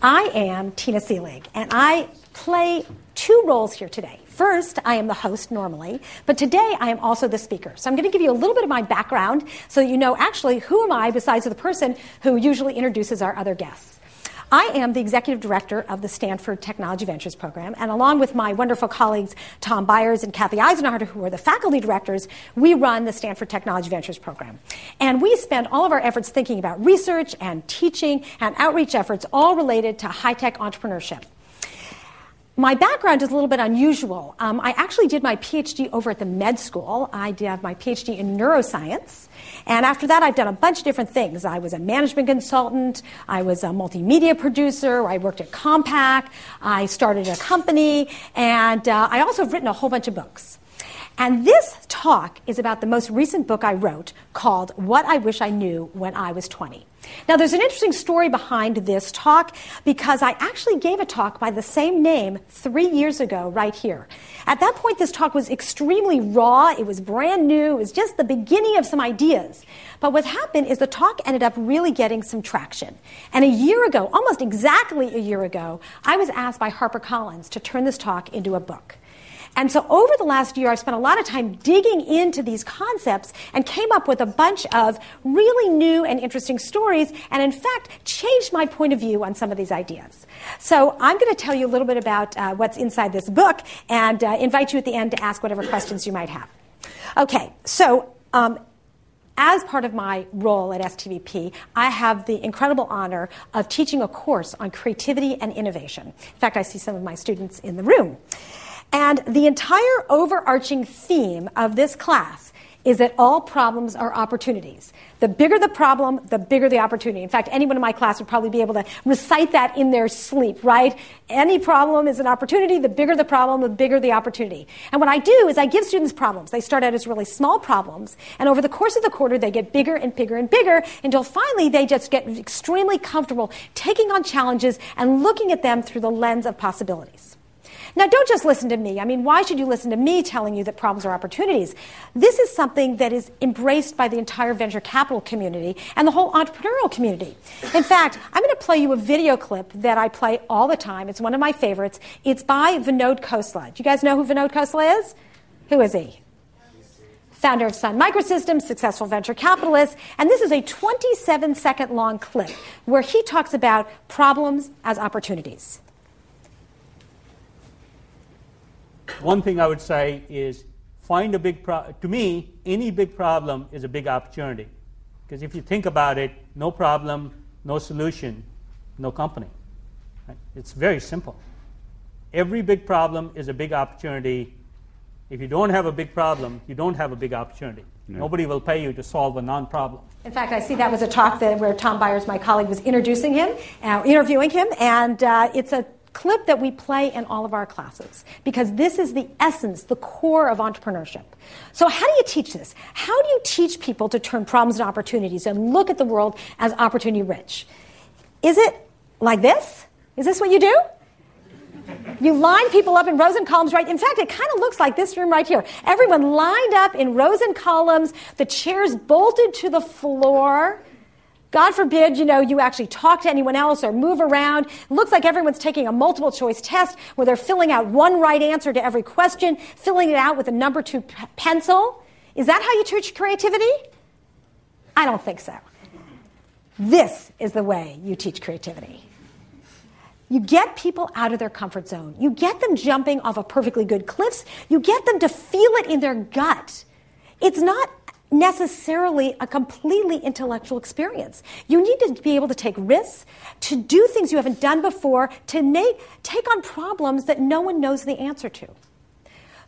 I am Tina Seelig, and I play two roles here today. First, I am the host normally, but today I am also the speaker. So I'm going to give you a little bit of my background so that you know actually who am I besides the person who usually introduces our other guests. I am the executive director of the Stanford Technology Ventures Program, and along with my wonderful colleagues Tom Byers and Kathy Eisenhardt, who are the faculty directors, we run the Stanford Technology Ventures Program. And we spend all of our efforts thinking about research and teaching and outreach efforts, all related to high tech entrepreneurship. My background is a little bit unusual. Um, I actually did my PhD over at the med school. I did have my PhD in neuroscience. And after that, I've done a bunch of different things. I was a management consultant. I was a multimedia producer. I worked at Compaq. I started a company. And uh, I also have written a whole bunch of books. And this talk is about the most recent book I wrote called What I Wish I Knew When I Was 20. Now, there's an interesting story behind this talk because I actually gave a talk by the same name three years ago, right here. At that point, this talk was extremely raw, it was brand new, it was just the beginning of some ideas. But what happened is the talk ended up really getting some traction. And a year ago, almost exactly a year ago, I was asked by HarperCollins to turn this talk into a book. And so over the last year, I've spent a lot of time digging into these concepts and came up with a bunch of really new and interesting stories, and in fact, changed my point of view on some of these ideas. So I'm going to tell you a little bit about uh, what's inside this book and uh, invite you at the end to ask whatever questions you might have. Okay, so um, as part of my role at STVP, I have the incredible honor of teaching a course on creativity and innovation. In fact, I see some of my students in the room. And the entire overarching theme of this class is that all problems are opportunities. The bigger the problem, the bigger the opportunity. In fact, anyone in my class would probably be able to recite that in their sleep, right? Any problem is an opportunity. The bigger the problem, the bigger the opportunity. And what I do is I give students problems. They start out as really small problems, and over the course of the quarter, they get bigger and bigger and bigger until finally they just get extremely comfortable taking on challenges and looking at them through the lens of possibilities. Now, don't just listen to me. I mean, why should you listen to me telling you that problems are opportunities? This is something that is embraced by the entire venture capital community and the whole entrepreneurial community. In fact, I'm going to play you a video clip that I play all the time. It's one of my favorites. It's by Vinod Khosla. Do you guys know who Vinod Khosla is? Who is he? founder of Sun Microsystems, successful venture capitalist, and this is a 27 second long clip where he talks about problems as opportunities. One thing I would say is find a big problem. To me, any big problem is a big opportunity. Because if you think about it, no problem, no solution, no company. Right? It's very simple. Every big problem is a big opportunity. If you don't have a big problem, you don't have a big opportunity. No. Nobody will pay you to solve a non-problem. In fact, I see that was a talk that where Tom Byers, my colleague, was introducing him, uh, interviewing him, and uh, it's a clip that we play in all of our classes because this is the essence, the core of entrepreneurship. So, how do you teach this? How do you teach people to turn problems into opportunities and look at the world as opportunity rich? Is it like this? Is this what you do? You line people up in rows and columns, right? In fact, it kind of looks like this room right here. Everyone lined up in rows and columns, the chairs bolted to the floor. God forbid, you know, you actually talk to anyone else or move around. It looks like everyone's taking a multiple choice test where they're filling out one right answer to every question, filling it out with a number two p- pencil. Is that how you teach creativity? I don't think so. This is the way you teach creativity. You get people out of their comfort zone. You get them jumping off of perfectly good cliffs. You get them to feel it in their gut. It's not necessarily a completely intellectual experience. You need to be able to take risks, to do things you haven't done before, to make, take on problems that no one knows the answer to.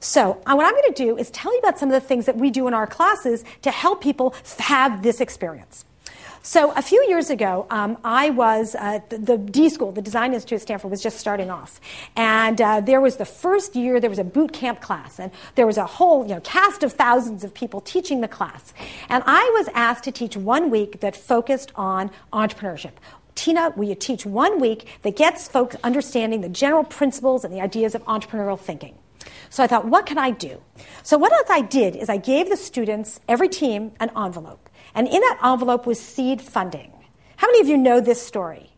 So, uh, what I'm going to do is tell you about some of the things that we do in our classes to help people have this experience. So a few years ago, um, I was uh, the, the, D School, the Design Institute at Stanford, was just starting off, and uh, there was the first year there was a boot camp class, and there was a whole you know cast of thousands of people teaching the class, and I was asked to teach one week that focused on entrepreneurship. Tina, will you teach one week that gets folks understanding the general principles and the ideas of entrepreneurial thinking? So I thought, what can I do? So what I did is I gave the students, every team, an envelope. And in that envelope was seed funding. How many of you know this story?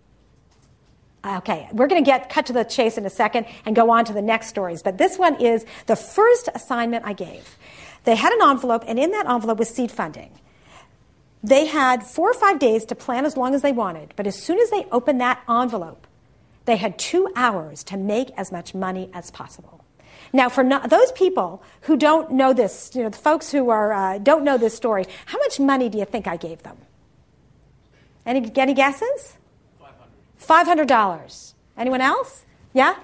Okay, we're going to get cut to the chase in a second and go on to the next stories. But this one is the first assignment I gave. They had an envelope, and in that envelope was seed funding. They had four or five days to plan as long as they wanted, but as soon as they opened that envelope, they had two hours to make as much money as possible. Now, for those people who don't know this, you know, the folks who are, uh, don't know this story, how much money do you think I gave them? Any, any guesses? $500. $500. Anyone else? Yeah?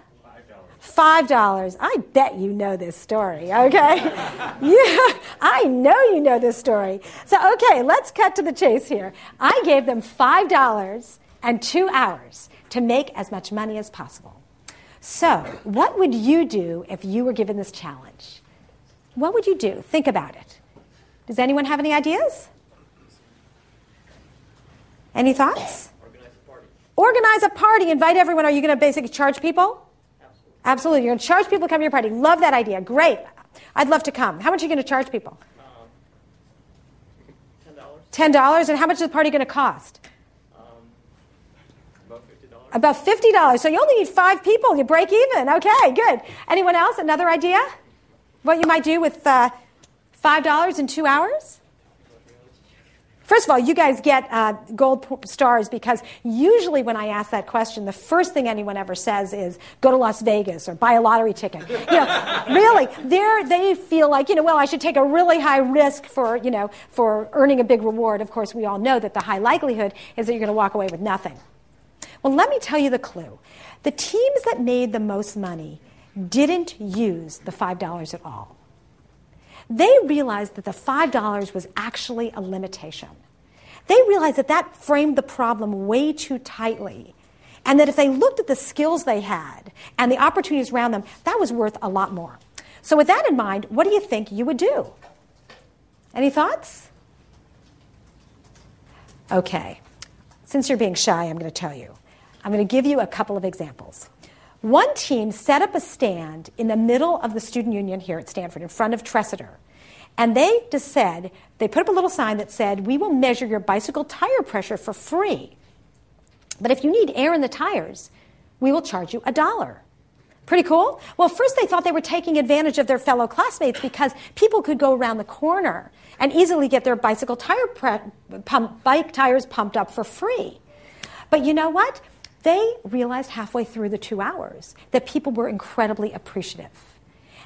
Five dollars. I bet you know this story, okay? yeah, I know you know this story. So, okay, let's cut to the chase here. I gave them five dollars and two hours to make as much money as possible. So, what would you do if you were given this challenge? What would you do? Think about it. Does anyone have any ideas? Any thoughts? Organize a party. Organize a party, invite everyone. Are you going to basically charge people? Absolutely. You're going to charge people to come to your party. Love that idea. Great. I'd love to come. How much are you going to charge people? Um, $10. $10. And how much is the party going to cost? About $50. So you only need five people. You break even. Okay, good. Anyone else? Another idea? What you might do with uh, $5 in two hours? First of all, you guys get uh, gold stars because usually when I ask that question, the first thing anyone ever says is go to Las Vegas or buy a lottery ticket. You know, really, they they feel like you know, well, I should take a really high risk for you know for earning a big reward. Of course, we all know that the high likelihood is that you're going to walk away with nothing. Well, let me tell you the clue. The teams that made the most money didn't use the five dollars at all they realized that the $5 was actually a limitation. They realized that that framed the problem way too tightly. And that if they looked at the skills they had and the opportunities around them, that was worth a lot more. So, with that in mind, what do you think you would do? Any thoughts? Okay. Since you're being shy, I'm going to tell you. I'm going to give you a couple of examples. One team set up a stand in the middle of the student union here at Stanford in front of Tresidder. And they just said, they put up a little sign that said, We will measure your bicycle tire pressure for free. But if you need air in the tires, we will charge you a dollar. Pretty cool? Well, first they thought they were taking advantage of their fellow classmates because people could go around the corner and easily get their bicycle tire pre- pump, bike tires pumped up for free. But you know what? They realized halfway through the two hours that people were incredibly appreciative.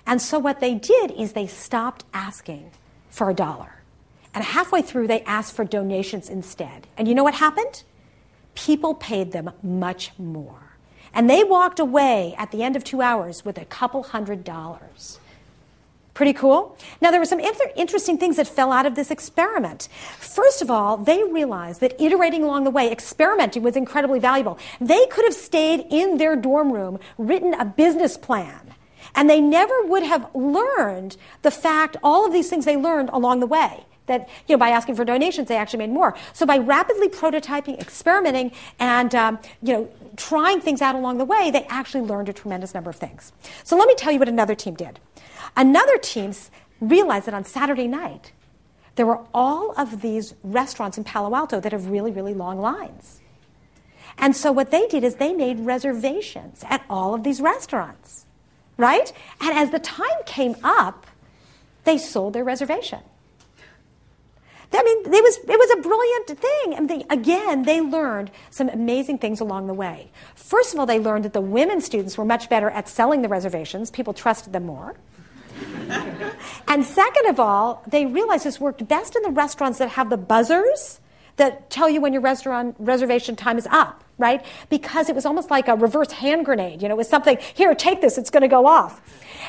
And so what they did is they stopped asking for a dollar. And halfway through, they asked for donations instead. And you know what happened? People paid them much more. And they walked away at the end of two hours with a couple hundred dollars. Pretty cool? Now, there were some interesting things that fell out of this experiment. First of all, they realized that iterating along the way, experimenting was incredibly valuable. They could have stayed in their dorm room, written a business plan, and they never would have learned the fact, all of these things they learned along the way. That, you know, by asking for donations, they actually made more. So by rapidly prototyping, experimenting, and, um, you know, trying things out along the way, they actually learned a tremendous number of things. So let me tell you what another team did. Another team realized that on Saturday night, there were all of these restaurants in Palo Alto that have really, really long lines. And so what they did is they made reservations at all of these restaurants, right? And as the time came up, they sold their reservation. I mean, it was, it was a brilliant thing. And they, again, they learned some amazing things along the way. First of all, they learned that the women students were much better at selling the reservations. People trusted them more. And second of all, they realized this worked best in the restaurants that have the buzzers that tell you when your restaurant reservation time is up, right? Because it was almost like a reverse hand grenade. You know, it was something, here, take this, it's going to go off.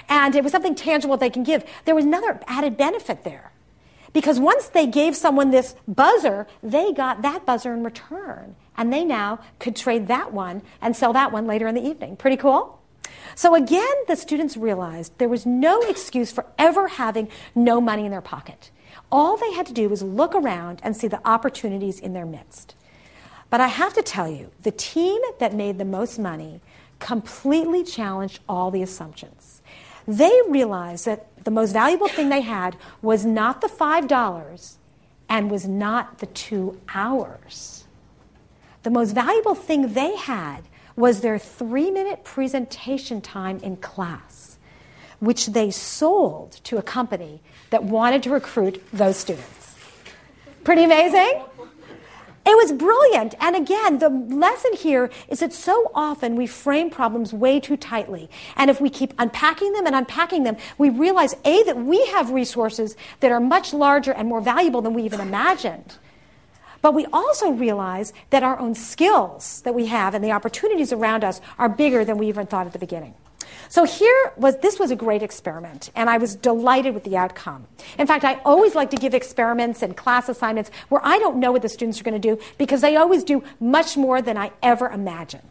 And it was something tangible they can give. There was another added benefit there. Because once they gave someone this buzzer, they got that buzzer in return. And they now could trade that one and sell that one later in the evening. Pretty cool? So again, the students realized there was no excuse for ever having no money in their pocket. All they had to do was look around and see the opportunities in their midst. But I have to tell you, the team that made the most money completely challenged all the assumptions. They realized that the most valuable thing they had was not the $5 and was not the two hours. The most valuable thing they had was their three minute presentation time in class, which they sold to a company that wanted to recruit those students. Pretty amazing? It was brilliant. And again, the lesson here is that so often we frame problems way too tightly. And if we keep unpacking them and unpacking them, we realize A, that we have resources that are much larger and more valuable than we even imagined. But we also realize that our own skills that we have and the opportunities around us are bigger than we even thought at the beginning. So here was this was a great experiment, and I was delighted with the outcome. In fact, I always like to give experiments and class assignments where I don't know what the students are going to do because they always do much more than I ever imagined.